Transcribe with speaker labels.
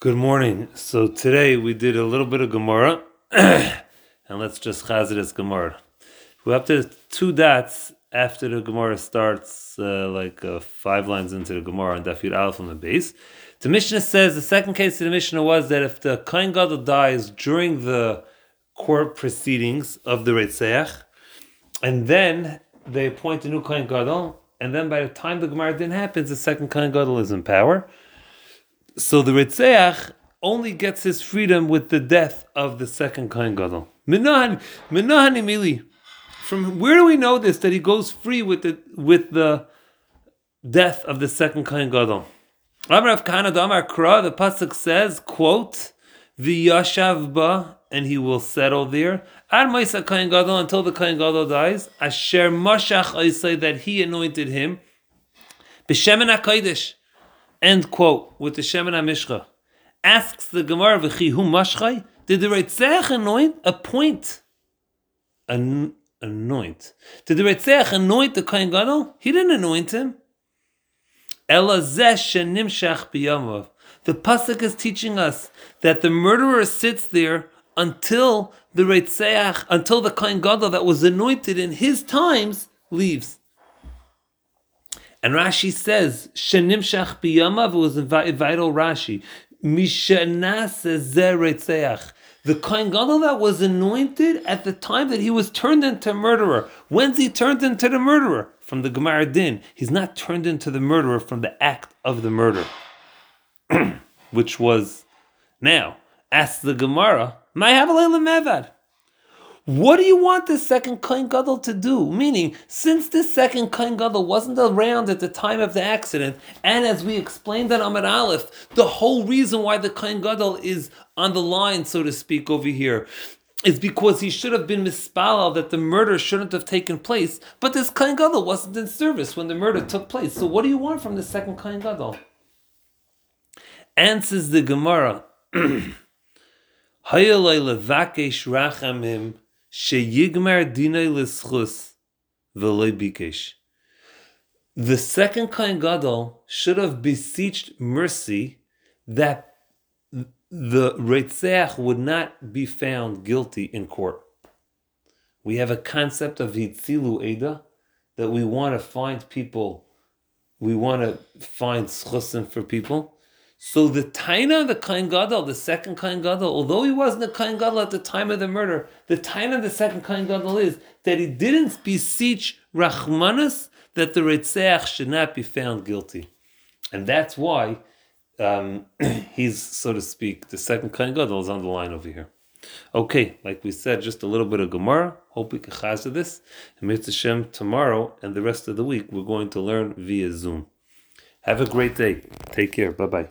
Speaker 1: Good morning. So today we did a little bit of Gemara, and let's just chaz it as Gemara. We're up to two dots after the Gemara starts, uh, like uh, five lines into the Gemara and Dafir Aleph on the base. The Mishnah says the second case of the Mishnah was that if the Kohen Gadol dies during the court proceedings of the Reitzeach, and then they appoint a new Kohen Gadol, and then by the time the Gemara didn't happen, the second Kohen Gadol is in power. So the Ritzeach only gets his freedom with the death of the second Kohen Gadol. Minahan, minahan imili. From where do we know this that he goes free with the with the death of the second Kohen Gadol? Amar of Kana Amar Kra, the pasuk says, quote, "V'yashav ba," and he will settle there. Ad Maisa Kohen Gadol until the Kohen Gadol dies. Asher Mashach I say that he anointed him. B'Shemen HaKodesh End quote with the Shemen HaMishcha. Asks the Gemara v'chi hu mashchai. Did the Reitzach anoint appoint? An, anoint. Did the Reitzach anoint the Kohen Gadol? He didn't anoint him. Ela nimshach biyamav. The pasuk is teaching us that the murderer sits there until the Reitzach, until the Kohen Gadol that was anointed in his times leaves. And Rashi says, Shenimshach biyamav was vital Rashi. The Kohen Gadol that was anointed at the time that he was turned into murderer. When's he turned into the murderer? From the gmar din. He's not turned into the murderer from the act of the murder. Which was now. Ask the Gemara, my have a mevad. What do you want the second Kohen Gadol to do? Meaning, since the second Kohen Gadol wasn't around at the time of the accident, and as we explained on Amar Aleph, the whole reason why the Kohen Gadol is on the line, so to speak, over here, is because he should have been mispalal that the murder shouldn't have taken place, but this Kohen Gadol wasn't in service when the murder took place. So what do you want from the second Kohen Gadol? Answers the Gemara. l'schus. The second Kohen Gadol should have beseeched mercy that the Reitzeach would not be found guilty in court. We have a concept of Hitzilu Eda that we want to find people, we want to find schusim for people. So the Taina, the Kain Gadol, the second Kain Gadol, although he wasn't a Kain Gadol at the time of the murder, the Taina, the second Kain Gadol is that he didn't beseech Rachmanis that the Retzeach should not be found guilty. And that's why um, he's, so to speak, the second Kain Gadol is on the line over here. Okay, like we said, just a little bit of Gemara. Hope we can chazah this. And Mitzvah Shem tomorrow and the rest of the week, we're going to learn via Zoom. Have a great day. Take care. Bye bye.